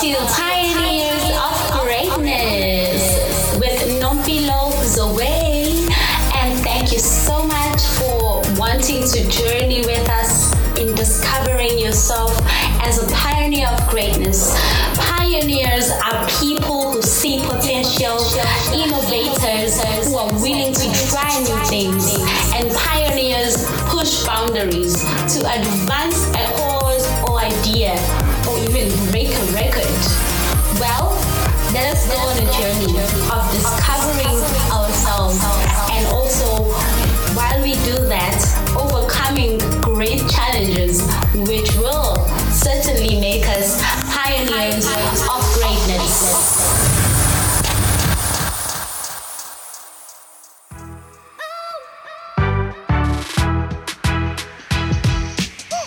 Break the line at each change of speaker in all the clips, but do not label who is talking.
to Pioneers of Greatness with Nompilo Zoe. And thank you so much for wanting to journey with us in discovering yourself as a pioneer of greatness. 啊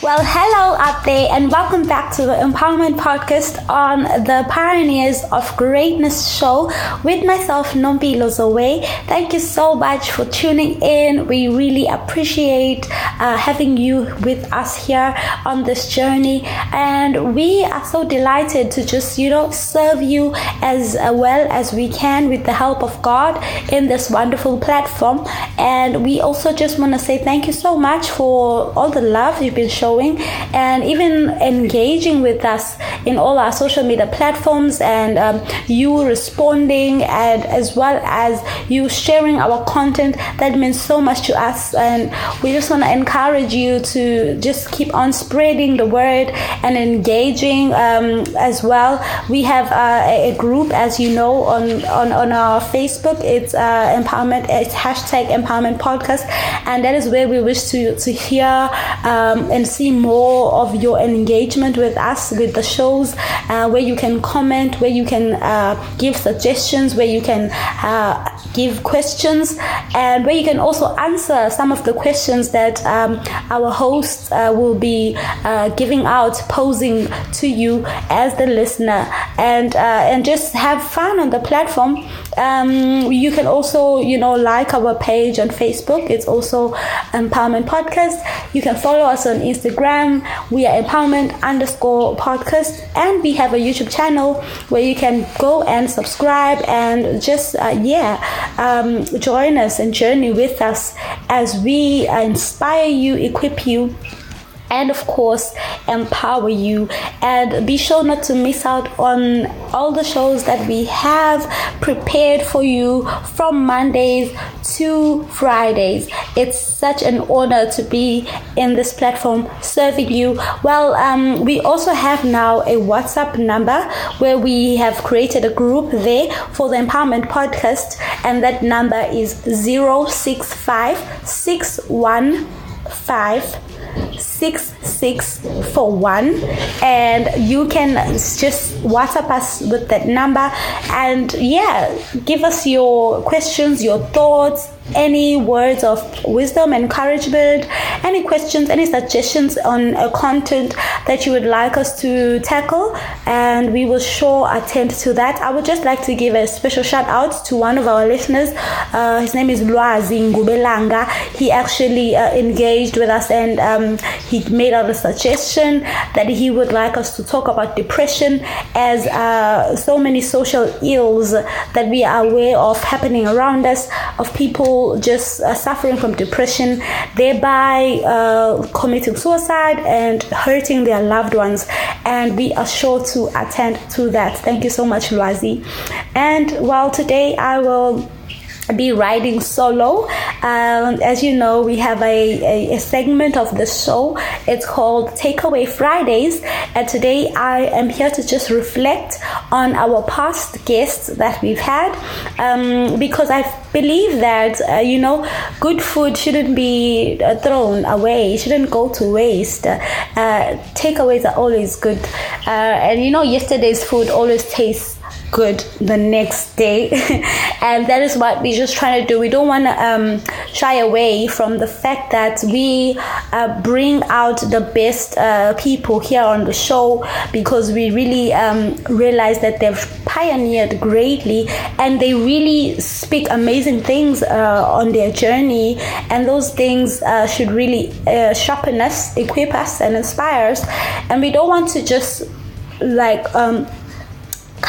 Well,
hello out there, and welcome back to the Empowerment Podcast on the Pioneers of Greatness show with myself, Nombi Zoe. Thank you so much for tuning in. We really appreciate uh, having you with us here on this journey, and we are so delighted to just, you know, serve you as uh, well as we can with the help of God in this wonderful platform. And we also just want to say thank you so much for all the love you've been showing and even engaging with us in all our social media platforms and um, you responding and as well as you sharing our content that means so much to us. And we just want to encourage you to just keep on spreading the word and engaging um, as well. We have uh, a group as you know on on, on our facebook. It's uh, empowerment it's hashtag empowerment podcast. And that is where we wish to to hear um, and see more of your engagement with us with the shows uh, where you can comment where you can uh, give suggestions where you can uh, give questions and where you can also answer some of the questions that um, our hosts uh, will be uh, giving out posing to you as the listener. And and just have fun on the platform um, you can also you know like our page on facebook. It's also empowerment podcast. You can follow us on instagram. We are empowerment underscore podcast. And we have a youtube channel where you can go and subscribe and just uh, yeah um, join us and journey with us as we inspire you equip you and of course empower you. And be sure not to miss out on all the shows that we have prepared for you from mondays to fridays. It's such an honor to be in this platform serving you. Well um, we also have now a whatsapp number where we have created a group there for the empowerment podcast and that number is 065 6641 and you can just whatsapp us with that number. And yeah give us your questions your thoughts any words of wisdom encouragement any questions any suggestions on a content that you would like us to tackle? And we will sure attend to that. I would just like to give a special shout out to one of our listeners. Uh, his name is Lwazi Ngubelanga. He actually uh, engaged with us and um, he made out a suggestion that he would like us to talk about depression as uh, so many social ills that we are aware of happening around us of people just uh, suffering from depression thereby uh, committing suicide and hurting their loved ones. And we are sure to attend to that. Thank you so much Lwazi. And well today I will be riding solo. Um, as you know, we have a, a, a, segment of the show. It's called Takeaway Fridays. And today I am here to just reflect on our past guests that we've had um, because I believe that, uh, you know, good food shouldn't be uh, thrown away, it shouldn't go to waste. Uh, takeaways are always good. Uh, and, you know, yesterday's food always tastes good the next day. And that is what we're just trying to do. We don't want to um, shy away from the fact that we uh, bring out the best uh, people here on the show because we really um, realize that they've pioneered greatly and they really speak amazing things uh, on their journey. And those things uh, should really uh, sharpen us equip us and inspire us. And we don't want to just like um,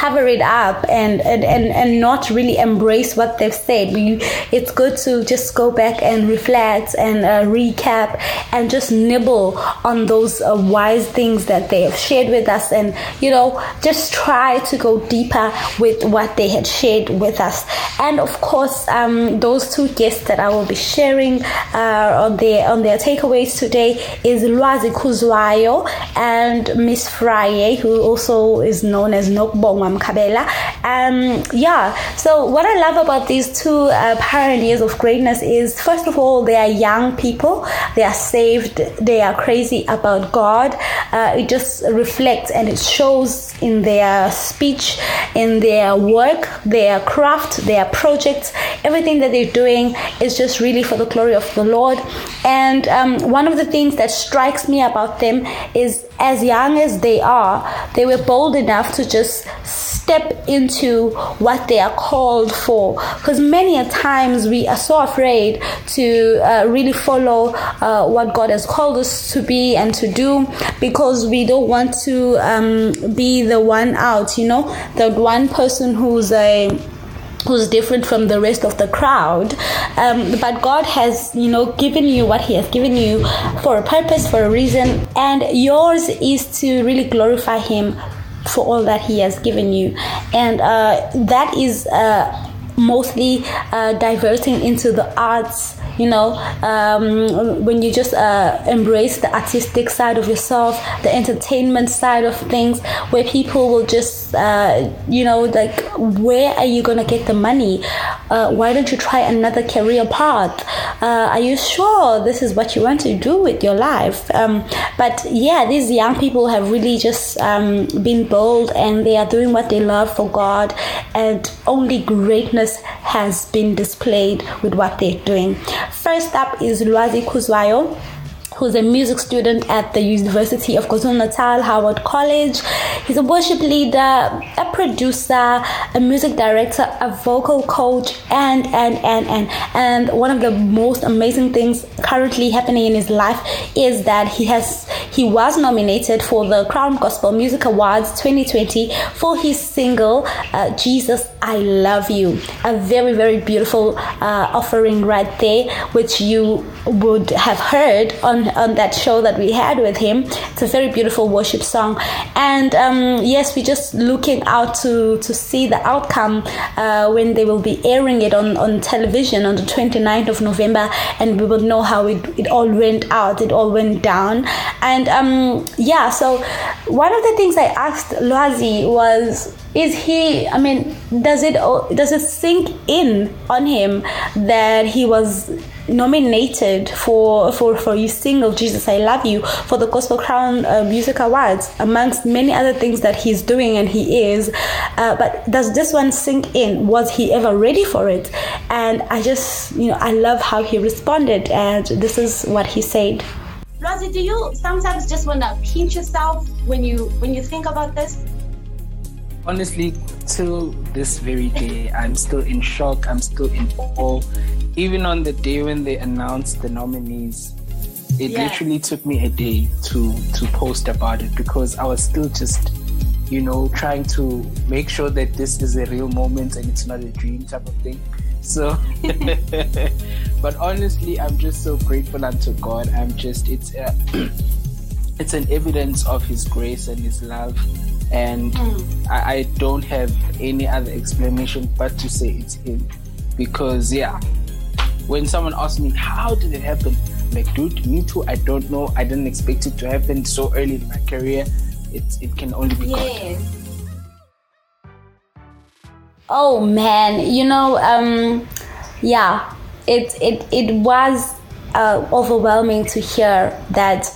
cover it up and, and, and, and not really embrace what they've said. We, it's good to just go back and reflect and uh, recap and just nibble on those uh, wise things that they have shared with us and, you know, just try to go deeper with what they had shared with us. And of course, um, those two guests that I will be sharing uh, on their on their takeaways today is Lwazi Khuzwayo and Miss Friyay, who also is known as Nokubongwa Mkhabela. Um, yeah, so what I love about these two uh, pioneers of greatness is, first of all, they are young people, they are saved, they are crazy about God. Uh, it just reflects and it shows in their speech, in their work, their craft, their projects, everything that they're doing is just really for the glory of the Lord. And um, one of the things that strikes me about them is as young as they are, they were bold enough to just step into what they are called for. Because many a times we are so afraid to uh, really follow uh, what God has called us to be and to do because we don't want to um, be the one out, you know, the one person who's a who's different from the rest of the crowd um, but god has you know given you what he has given you for a purpose for a reason and yours is to really glorify him for all that he has given you. And uh, that is uh, mostly uh, diverting into the arts you know um, when you just uh, embrace the artistic side of yourself the entertainment side of things where people will just uh, you know like where are you gonna get the money? Uh, why don't you try another career path? Uh, are you sure this is what you want to do with your life? Um, but yeah these young people have really just um, been bold and they are doing what they love for god and only greatness has been displayed with what they're doing First up is Lwazi Khuzwayo who's a music student at the University of KwaZulu Natal, Howard College. He's a worship leader, a producer, a music director, a vocal coach, and and and and and one of the most amazing things currently happening in his life is that he has he was nominated for the Crown Gospel Music Awards 2020 for his single uh, Jesus I Love You. A very very beautiful uh, offering right there, which you would have heard on on that show that we had with him. It's a very beautiful worship song, and um, yes, we're just looking out to to see the outcome uh, when they will be airing it on on television on the 29th of November, and we will know how it, it all went out. It all went down, and um, yeah. So one of the things I asked Lwazi was is he i mean does it does it sink in on him that he was nominated for for for his single Jesus I Love You for the Gospel Crown uh, Music Awards amongst many other things that he's doing and he is uh, but does this one sink in? Was he ever ready for it? And I just you know I love how he responded and this is what he said.
Rosie do you sometimes just want to pinch yourself when you when you think about this
honestly till this very day i'm still in shock i'm still in awe even on the day when they announced the nominees, it yeah. literally took me a day to to post about it because I was still just, you know, trying to make sure that this is a real moment and it's not a dream type of thing. So, but honestly, I'm just so grateful unto God. I'm just it's uh, it's an evidence of His grace and His love, and mm. I, I don't have any other explanation but to say it's Him, because yeah, when someone asks me, how did it happen? like, dude, me too. I don't know. I didn't expect it to happen so early in my career. It, it can only be yes. God.
Oh man, you know, um, yeah, it it it was uh, overwhelming to hear that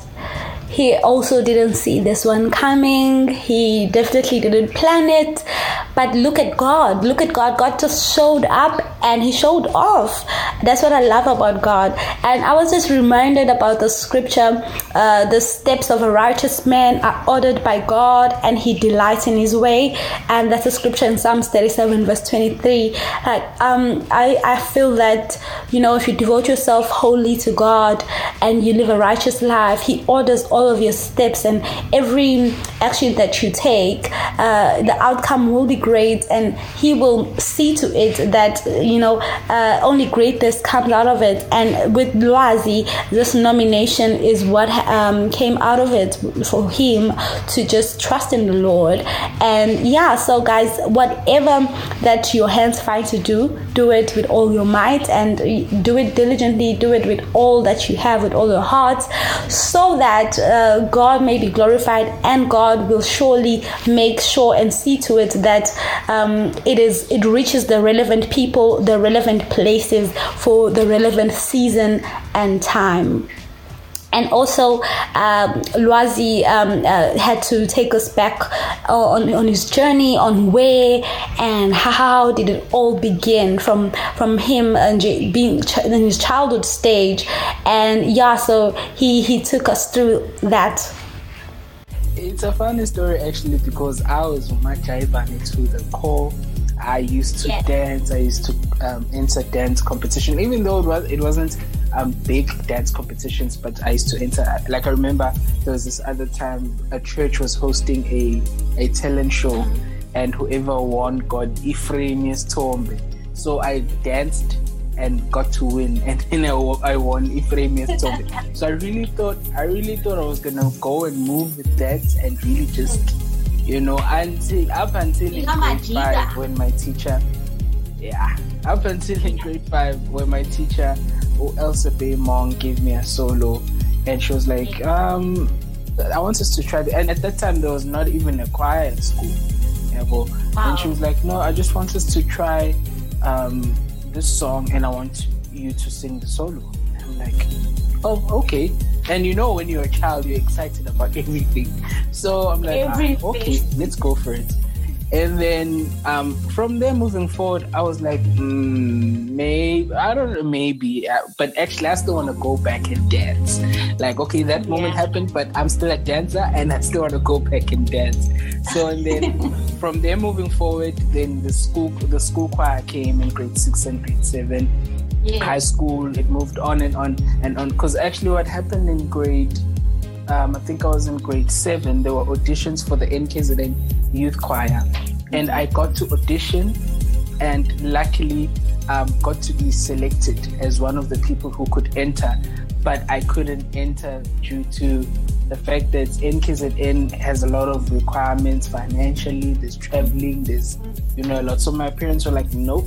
he also didn't see this one coming. He definitely didn't plan it, but look at God. Look at God. God just showed up and He showed off. That's what I love about God. And I was just reminded about the scripture uh, the steps of a righteous man are ordered by God and He delights in His way. And that's a scripture in Psalms 37, verse 23. Like, um, I, I feel that, you know, if you devote yourself wholly to God and you live a righteous life, He orders all of your steps and every action that you take, uh, the outcome will be great and He will see to it that, you know, uh, only greatness comes out of it. And with Lwazi, this nomination is what um, came out of it for him to just trust in the Lord. And yeah, so guys, whatever that your hands find to do, do it with all your might and do it diligently, do it with all that you have, with all your heart, so that uh, God may be glorified and God will surely make sure and see to it that um, it is it reaches the relevant people, the relevant places for the relevant season and time and also um, Lwazi um, uh, had to take us back uh, on, on his journey on where and how did it all begin from from him and being in his childhood stage. And yeah so he he took us through that.
It's a funny story actually because I was my driver to the core I used to dance. I used to um, enter dance competition, even though it was it wasn't um, big dance competitions, but I used to enter. Like I remember there was this other time a church was hosting a a talent show, mm-hmm. and whoever won got Ephraimius Tombe. So I danced and got to win, and then I, I won Ephraimius Tombe. so I really thought I really thought I was gonna go and move with that and really just you know, until up until in grade five when my teacher, yeah, up until in grade five when my teacher, Elsa Baymong, gave me a solo, and she was like, um, I want us to try, the, and at that time there was not even a choir at school, yeah, but, wow. and she was like, no, I just want us to try um, this song, and I want you to sing the solo. And I'm like, oh, okay. And you know, when you're a child, you're excited about everything. So I'm like, ah, okay, let's go for it. And then um, from there moving forward, I was like, mm, maybe, I don't know, maybe. Uh, but actually, I still want to go back and dance. Like, okay, that moment yeah. happened, but I'm still a dancer and I still want to go back and dance. So, and then from there moving forward, then the school, the school choir came in grade six and grade seven high school. It moved on and on and on. Because actually, what happened in grade, um, I think I was in grade seven, there were auditions for the NKZN Youth Choir. And I got to audition and luckily um, got to be selected as one of the people who could enter. But I couldn't enter due to the fact that NKZN has a lot of requirements financially, there's traveling, there's, you know, a lot. So my parents were like, nope,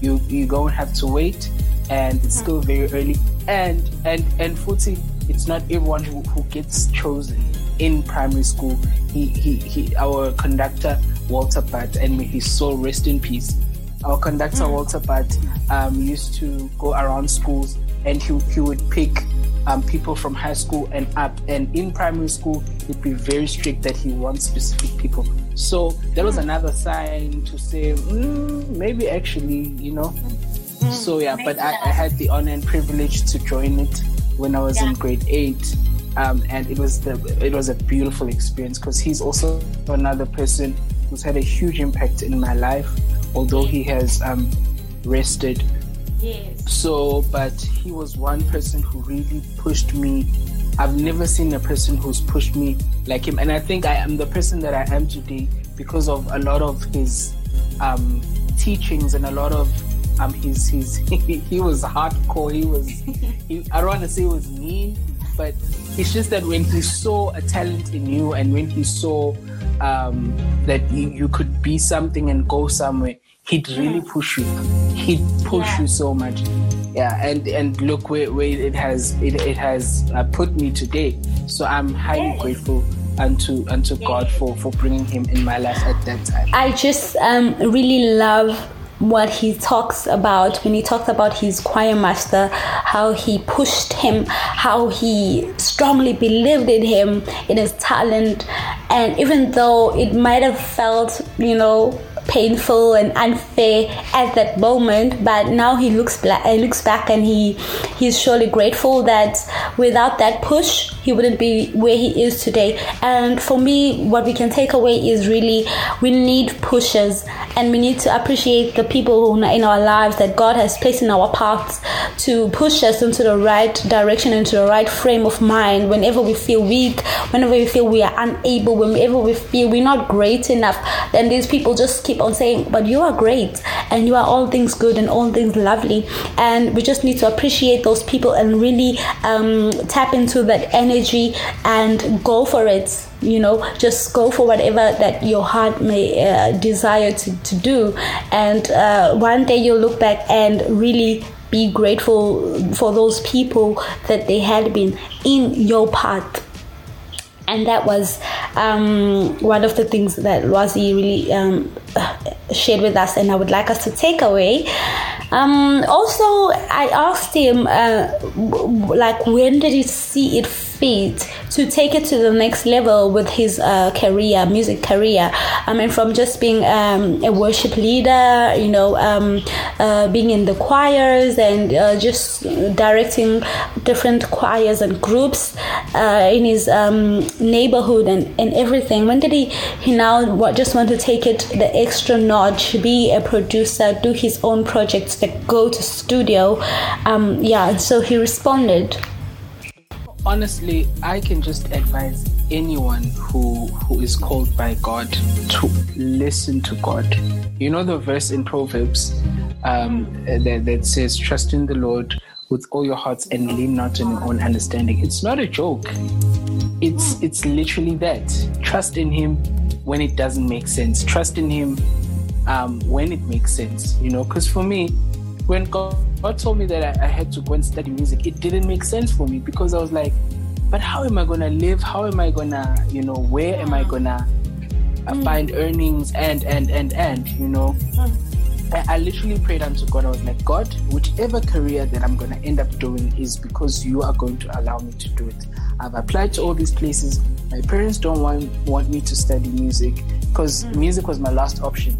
you you going to have to wait and it's still very early and and and footy it's not everyone who, who gets chosen in primary school. He, he he our conductor walter butt and may his soul rest in peace. Our conductor mm. walter butt um, used to go around schools and he, he would pick um, people from high school and up. And in primary school he'd be very strict that he wants specific people. So that was mm. another sign to say mm, maybe actually you know? Mm, so yeah, but I, I, had the honor and privilege to join it when I was yeah. in grade eight. Um, and it was the it was a beautiful experience because he's also another person who's had a huge impact in my life, although he has um, rested. Yes. So, but he was one person who really pushed me. I've never seen a person who's pushed me like him, and I think I am the person that I am today because of a lot of his um, teachings and a lot of um, he's he's he, he was hardcore. He was he, I don't want to say he was mean, but it's just that when he saw a talent in you and when he saw um, that you, you could be something and go somewhere, he'd really push you. He'd push yeah. you so much. Yeah, and and look where, where it has it, it has uh, put me today. So I'm highly yes. grateful unto unto God for for bringing him in my life at that time.
I just um, really love what he talks about when he talks about his choir master, how he pushed him, how he strongly believed in him, in his talent. And even though it might have felt, you know, painful and unfair at that moment. But now he looks looks back, and he he's surely grateful that without that push, he wouldn't be where he is today. And for me, what we can take away is really we need pushes, and we need to appreciate the people in our lives that God has placed in our paths to push us into the right direction, into the right frame of mind. Whenever we feel weak, whenever we feel we are unable, whenever we feel we're not great enough, then these people just keep on saying, "But you are great, and you are all things good and all things lovely." And we just need to appreciate those people and really um, tap into that energy and go for it you know? Just go for whatever that your heart may uh, desire to, to do. And uh, one day you'll look back and really be grateful for those people that they had been in your path. And that was um, one of the things that Lwazi really um, shared with us, and I would like us to take away. Um, also, I asked him, uh, like, when did he see it fit to take it to the next level with his uh, career, music career. I mean, from just being um, a worship leader, you know, um, uh, being in the choirs and uh, just directing different choirs and groups uh, in his um, neighborhood and, and everything. When did he, he now just want to take it the extra notch, be a producer, do his own projects, that go to studio? Um, yeah, so he responded
honestly, I can just advise anyone who who is called by God to listen to God. You know the verse in Proverbs um, that, that says, "Trust in the Lord with all your hearts and lean not on your own understanding." It's not a joke. It's it's literally that. Trust in Him when it doesn't make sense. Trust in Him um, when it makes sense. You know, because for me, when God God told me that I, I, had to go and study music, it didn't make sense for me because I was like, but how am I gonna live? How am I gonna, you know, where am I gonna uh, mm. find earnings and and and and you know? Mm. I, I literally prayed unto God. I was like, God, whichever career that I'm gonna end up doing is because you are going to allow me to do it. I've applied to all these places. My parents don't want want me to study music because mm. music was my last option.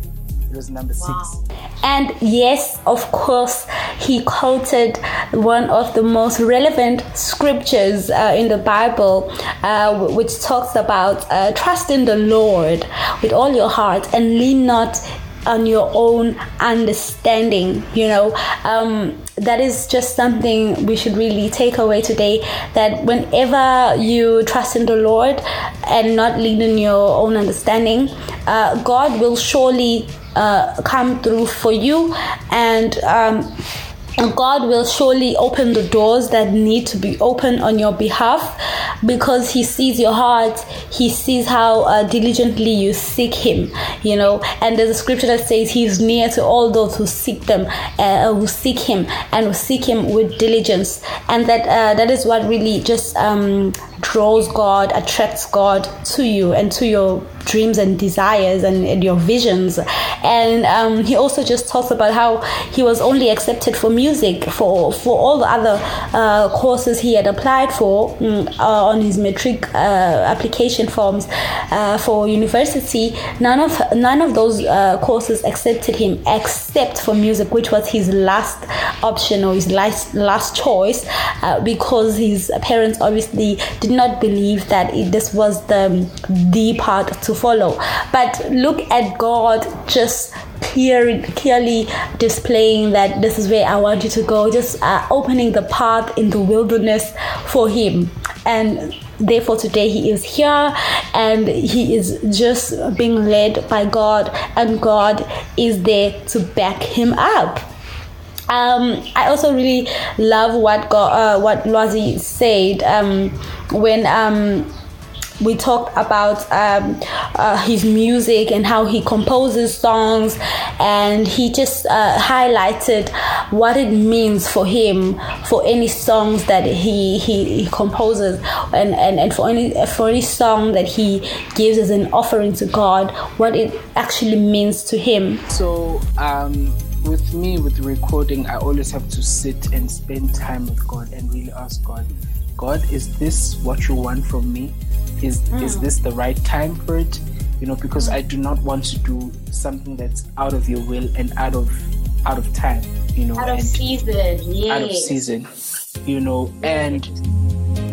It was number wow. six.
And yes, of course, he quoted one of the most relevant scriptures uh, in the Bible, uh, which talks about uh, trust in the Lord with all your heart and lean not on your own understanding you know? Um, that is just something we should really take away today that whenever you trust in the lord and not lean on your own understanding uh, god will surely uh, come through for you and um, God will surely open the doors that need to be open on your behalf because He sees your heart. He sees how uh, diligently you seek Him, you know. And there's a scripture that says He's near to all those who seek them, uh, who seek Him, and who seek Him with diligence. And that uh, that is what really just um, draws God, attracts God to you and to your dreams and desires and, and your visions. And um, he also just talks about how he was only accepted for music for for all the other uh, courses he had applied for um, uh, on his matric uh, application forms uh, for university. None of none of those uh, courses accepted him except for music, which was his last option or his last last choice, uh, because his parents obviously did not believe that it, this was the the part to follow. But look at God just clear, clearly displaying that this is where I want you to go, just uh, opening the path in the wilderness for Him. And therefore, today He is here and He is just being led by God, and God is there to back Him up. Um, I also really love what God, uh, what Lwazi said um, when um, we talked about um, uh, his music and how he composes songs, and he just uh, highlighted what it means for him for any songs that he he, he composes, and, and, and for any for any song that he gives as an offering to God, what it actually means to him.
So. Um with me with recording i always have to sit and spend time with god and really ask god god is this what you want from me is mm. is this the right time for it? you know, because I do not want to do something that's out of your will and out of out of time, you know,
out of season, yes.
out of season, you know, and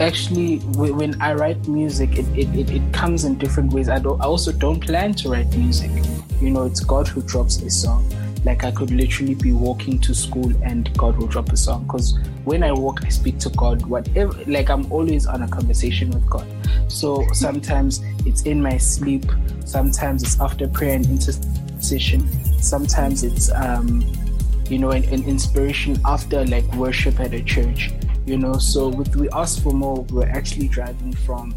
actually when I write music, it, it, it, it comes in different ways. I don't I also don't plan to write music, you know, it's God who drops a song like I could literally be walking to school and God will drop a song. Because when I walk, I speak to God. Whatever, like I'm always on a conversation with God. So sometimes it's in my sleep. Sometimes it's after prayer and intercession. Sometimes it's um, you know, an, an inspiration after like worship at a church. You know, so with we ask for more, we're actually driving from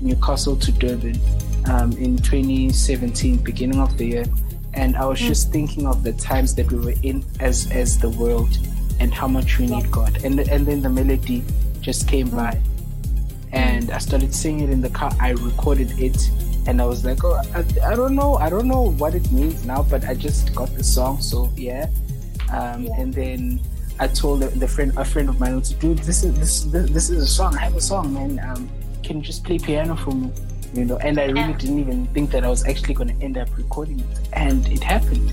Newcastle to Durban um, in 2017, beginning of the year and I was mm. just thinking of the times that we were in as as the world and how much we need God. And and then the melody just came mm. by, and I started singing it in the car. I recorded it, and I was like, oh, I, I don't know, I don't know what it means now, but I just got the song, so yeah. Um, yeah. And then I told the, the, friend, a friend of mine, dude, this is this, this this is a song. I have a song, man. Um, can you just play piano for me? You know, and I really didn't even think that I was actually going to end up recording it, and it happened.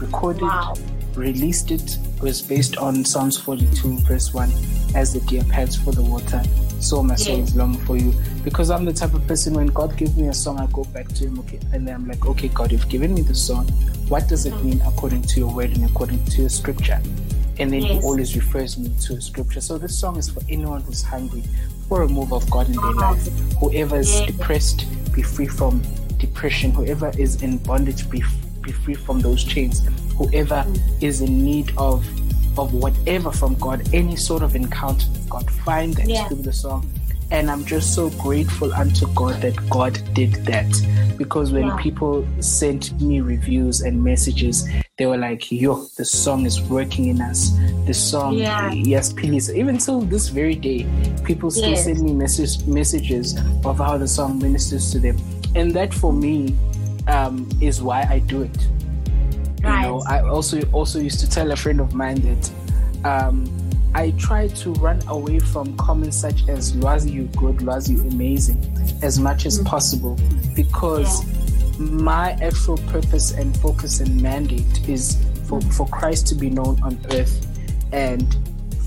Recorded, wow. released it. it. Was based on Psalms 42, verse 1, as the deer pants for the water, so my soul is longing for you. Because I'm the type of person when God gives me a song, I go back to Him, okay, and then I'm like, okay, God, you've given me the song. What does it mm. mean according to your word and according to your scripture? and then yes. he always refers me to scripture. So this song is for anyone who's hungry for a move of God in their life. Whoever is depressed, be free from depression. Whoever is in bondage, be be free from those chains. Whoever mm. is in need of of whatever from God, any sort of encounter with God, find that yeah. through the song. And I'm just so grateful unto God that God did that. Because when people sent me reviews and messages, they were like, yo, the song is working in us. The song, yeah. yes, please. Even till this very day, people still yes. send me message, messages of how the song ministers to them. And that for me um, is why I do it. Right. You know, I also also used to tell a friend of mine that um, I try to run away from comments such as "Lwazi you good, Lwazi you amazing" as much as mm-hmm. possible because yeah. My actual purpose and focus and mandate is for, for Christ to be known on earth and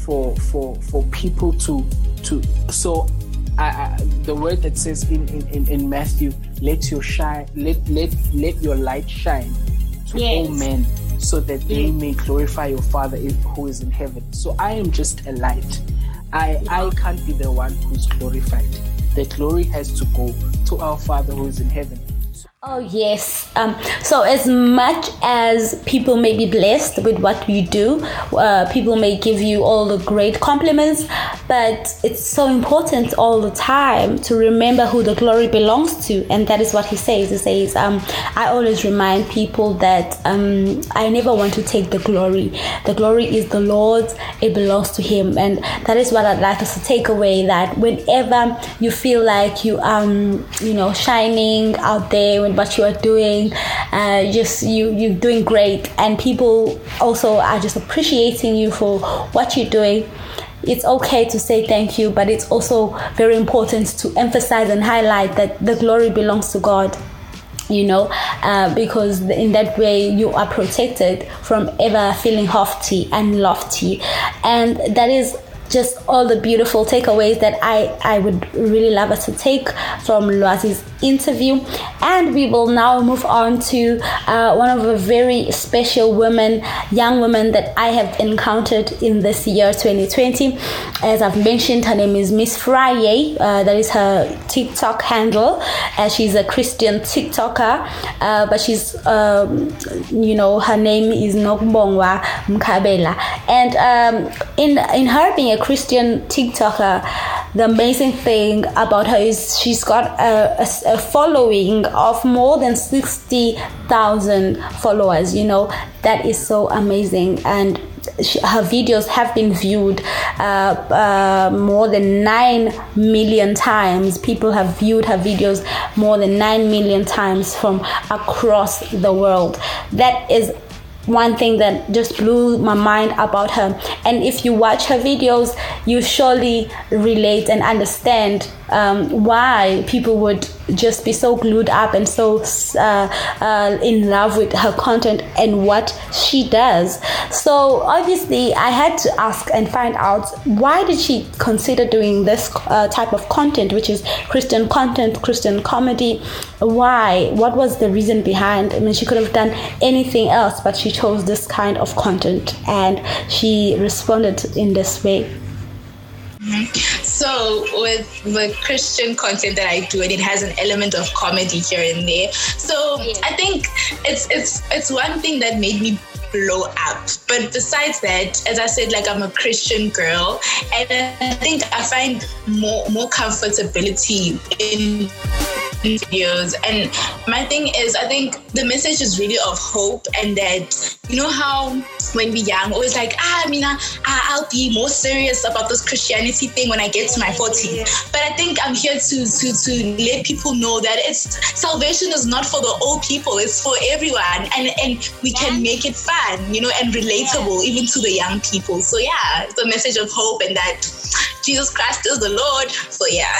for for for people to to so I, I, the word that says in, in, in Matthew, let your shine let let let your light shine to yes. all men so that they may glorify your Father who is in heaven. So I am just a light. I, I can't be the one who's glorified. The glory has to go to our Father who is in heaven.
Oh, yes. Um, so, as much as people may be blessed with what you do, uh, people may give you all the great compliments, but it's so important all the time to remember who the glory belongs to. And that is what he says. He says, um, I always remind people that um, I never want to take the glory. The glory is the Lord's, it belongs to Him. And that is what I'd like us to take away that whenever you feel like you, um, you know, shining out there, what you are doing. Uh, just you you're doing great, and people also are just appreciating you for what you're doing it's okay to say thank you, but it's also very important to emphasize and highlight that the glory belongs to God. You know, uh, because in that way you are protected from ever feeling haughty and lofty, and that is just all the beautiful takeaways that I, I would really love us to take from Lwazi's interview. And we will now move on to uh, one of the very special women, young women that I have encountered in this year 2020. As I've mentioned, her name is Miss Friyay. Uh, that is her TikTok handle. Uh, she's a Christian TikToker, uh, but she's, um, you know, her name is Nokubongwa Mkhabela. And um, in, in her being a Christian TikToker, the amazing thing about her is she's got a, a, a following of more than 60,000 followers. You know, that is so amazing. And she, her videos have been viewed uh, uh, more than 9 million times. People have viewed her videos more than 9 million times from across the world. That is one thing that just blew my mind about her. And if you watch her videos, you surely relate and understand um, why people would just be so glued up and so uh, uh, in love with her content and what she does. So obviously, I had to ask and find out why did she consider doing this uh, type of content, which is Christian content, Christian comedy. Why? What was the reason behind? I mean, she could have done anything else, but she chose this kind of content, and she responded in this way.
So with the Christian content that I do, and it has an element of comedy here and there. So I think it's it's it's one thing that made me blow up. But besides that, as I said, like I'm a Christian girl, and I think I find more more comfortability in videos. And my thing is, I think the message is really of hope, and that you know how when we're young, always like, ah, I mean, I, I'll be more serious about this Christianity thing when I get to my 40s. But I think I'm here to to to let people know that it's salvation is not for the old people; it's for everyone, and and we can make it fun, you know, and relatable even to the young people. So yeah, it's a message of hope and that Jesus Christ is the Lord. So yeah.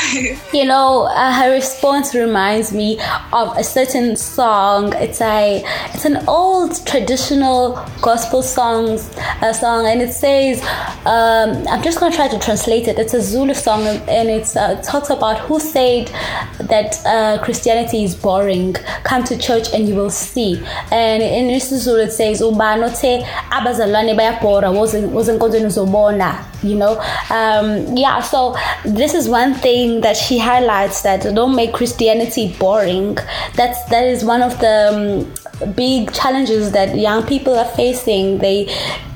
You know, uh, her response reminds me of a certain song. It's a it's an old traditional gospel songs uh, song, and it says, um, I'm just gonna try to translate it. It's a Zulu song, and uh, it talks about who said that uh, Christianity is boring. Come to church and you will see. And in this Zulu it says, "Ubano te abazalwane bayabhora wozenkonzweni uzobona." You know, um, yeah. So this is one thing that she highlights that don't make Christianity boring. That's that is one of the um, big challenges that young people are facing. They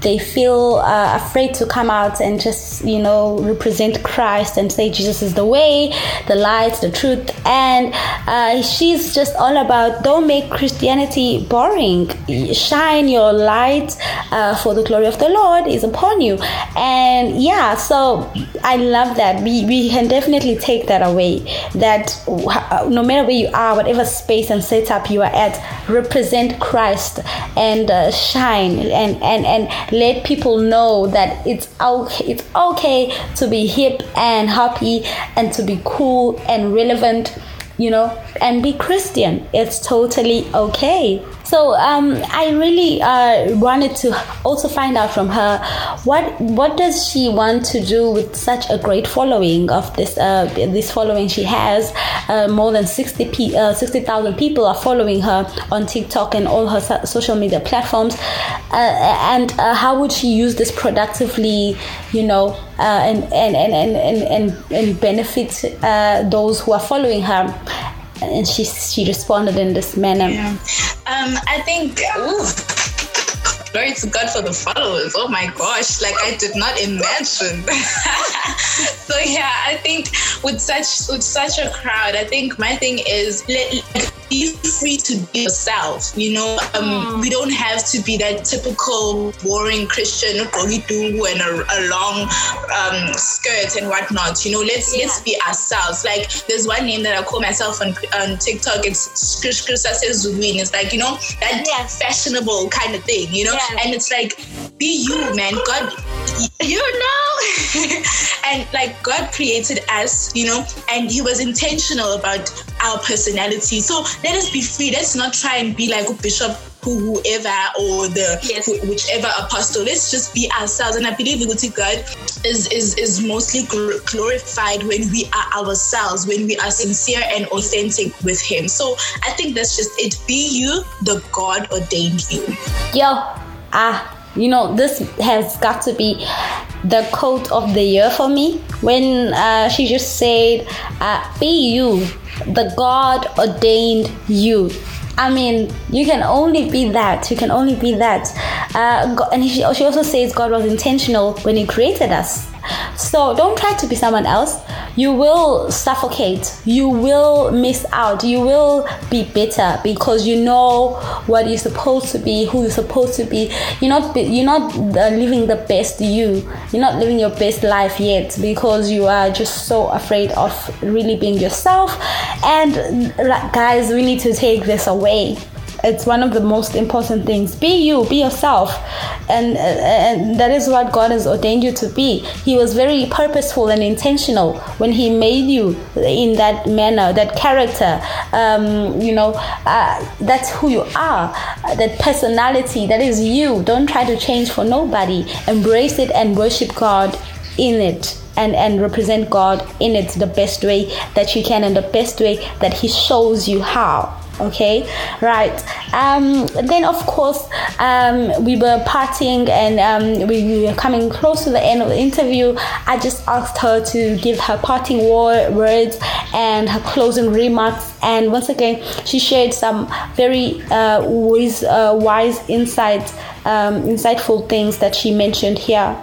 they feel uh, afraid to come out and just you know represent Christ and say Jesus is the way, the light, the truth. And uh, she's just all about don't make Christianity boring. Shine your light, uh, for the glory of the Lord is upon you. And yeah, so I love that. We we can definitely take that away. That no matter where you are, whatever space and setup you are at, represent Christ and uh, shine and and and let people know that it's okay it's okay to be hip and happy and to be cool and relevant you know and be christian. It's totally okay so um, I really uh, wanted to also find out from her what what does she want to do with such a great following of this uh, this following she has. Uh, more than 60 p- uh, 60,000 people are following her on TikTok and all her so- social media platforms. Uh, and uh, how would she use this productively, you know, and, and, and, and, and, and benefit those who are following her? And she she responded in this manner.
Yeah. Um, I think. Ooh, glory to God for the followers. Oh my gosh, like I did not imagine. so yeah, I think with such with such a crowd, I think my thing is let, be free to be yourself. You know, um, mm. we don't have to be that typical boring Christian and a, a long um, skirt and whatnot. You know, let's yeah. let's be ourselves. Like there's one name that I call myself on, on TikTok. It's Krishkrisa says Zuwin. It's like you know that yeah. fashionable kind of thing. You know. And it's like be you, man. God, you know, and like God created us. You know, and He was intentional about our personality. So let us be free. Let's not try and be like a bishop whoever or the yes. whichever apostle. Let's just be ourselves. And I believe that God is is is mostly glorified when we are ourselves, when we are sincere and authentic with Him. So I think that's just it. Be you, the God ordained you.
Yo, ah, you know this has got to be the quote of the year for me when uh, she just said, uh, "Be you." the God ordained you. I mean, you can only be that. You can only be that. Uh, and she, she also says God was intentional when He created us. So don't try to be someone else. You will suffocate. You will miss out. You will be bitter because you know what you're supposed to be, who you're supposed to be. You're not you're not uh, living the best you. You're not living your best life yet because you are just so afraid of really being yourself. And guys, we need to take this away it's one of the most important things. Be you be yourself. And and that is what god has ordained you to be. He was very purposeful and intentional when he made you in that manner that character. Um, you know uh, that's who you are. That personality that is you. Don't try to change for nobody. Embrace it and worship god in it and and represent God in it the best way that you can and the best way that He shows you how okay right. Um, then of course um, we were partying and um, we were coming close to the end of the interview. I just asked her to give her parting words and her closing remarks. And once again she shared some very uh, wise, uh, wise insights um, insightful things that she mentioned here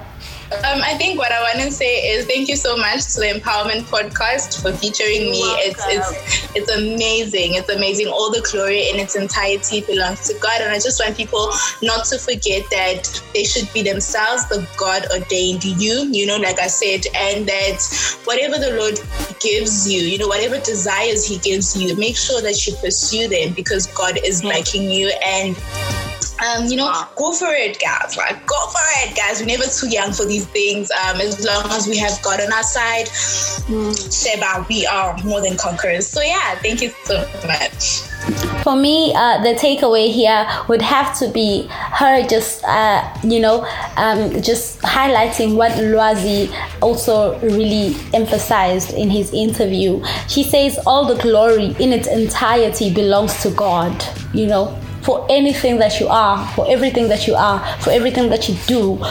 um, I think what I want to say is thank you so much to the Empowerment Podcast for featuring me. It's it's it's amazing. It's amazing. All the glory in its entirety belongs to God, and I just want people not to forget that they should be themselves, the God ordained you. You know, like I said, and that whatever the Lord gives you, you know, whatever desires He gives you, make sure that you pursue them because God is backing you and um, you know, go for it, guys. Like, go for it, guys. We're never too young for these things. Um, as long as we have God on our side, mm. Sheba, we are more than conquerors. So, yeah, thank you so much.
For me, uh, the takeaway here would have to be her just, uh, you know, um, just highlighting what Lwazi also really emphasized in his interview. She says all the glory in its entirety belongs to God, you know for anything that you are, for everything that you are, for everything that you do.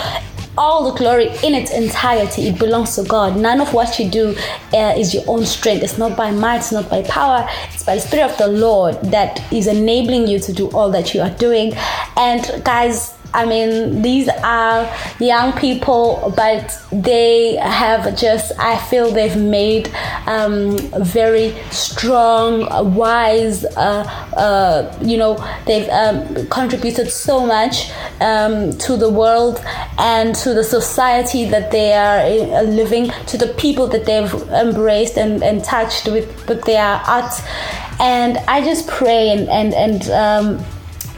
All the glory in its entirety, it belongs to God. None of what you do uh, is your own strength. It's not by might, it's not by power. It's by the Spirit of the Lord that is enabling you to do all that you are doing. And guys, I mean, these are young people, but they have just, I feel they've made um, very strong, wise, uh, uh, you know, they've um, contributed so much um, to the world and to the society that they are uh, living, to the people that they've embraced and, and touched with, with their art. And I just pray and, and, and, um,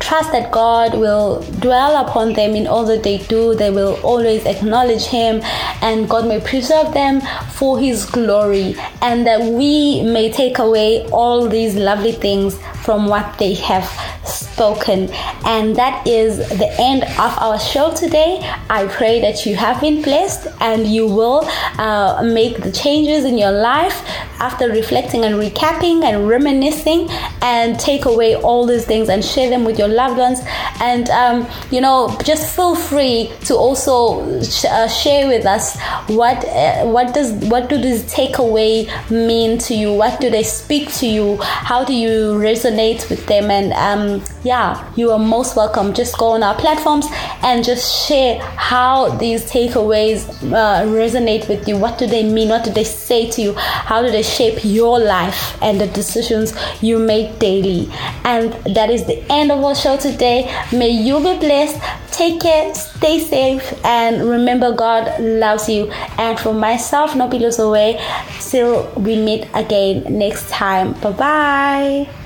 trust that God will dwell upon them in all that they do. They will always acknowledge Him, and God may preserve them for His glory, and that we may take away all these lovely things from what they have spoken. And that is the end of our show today. I pray that you have been blessed and you will uh, make the changes in your life after reflecting and recapping and reminiscing and take away all these things and share them with your loved ones. And, um, you know, just feel free to also sh- uh, share with us what, uh, what does, what do these takeaway mean to you? What do they speak to you? How do you resonate with them? And, um, yeah, you are most welcome. Just go on our platforms and just share how these takeaways uh, resonate with you. What do they mean? What do they say to you? How do they shape your life and the decisions you make daily? And that is the end of our show today. May you be blessed. Take care, stay safe, and remember God loves you. And for myself, Nompilo Zoè, till we meet again next time. Bye bye.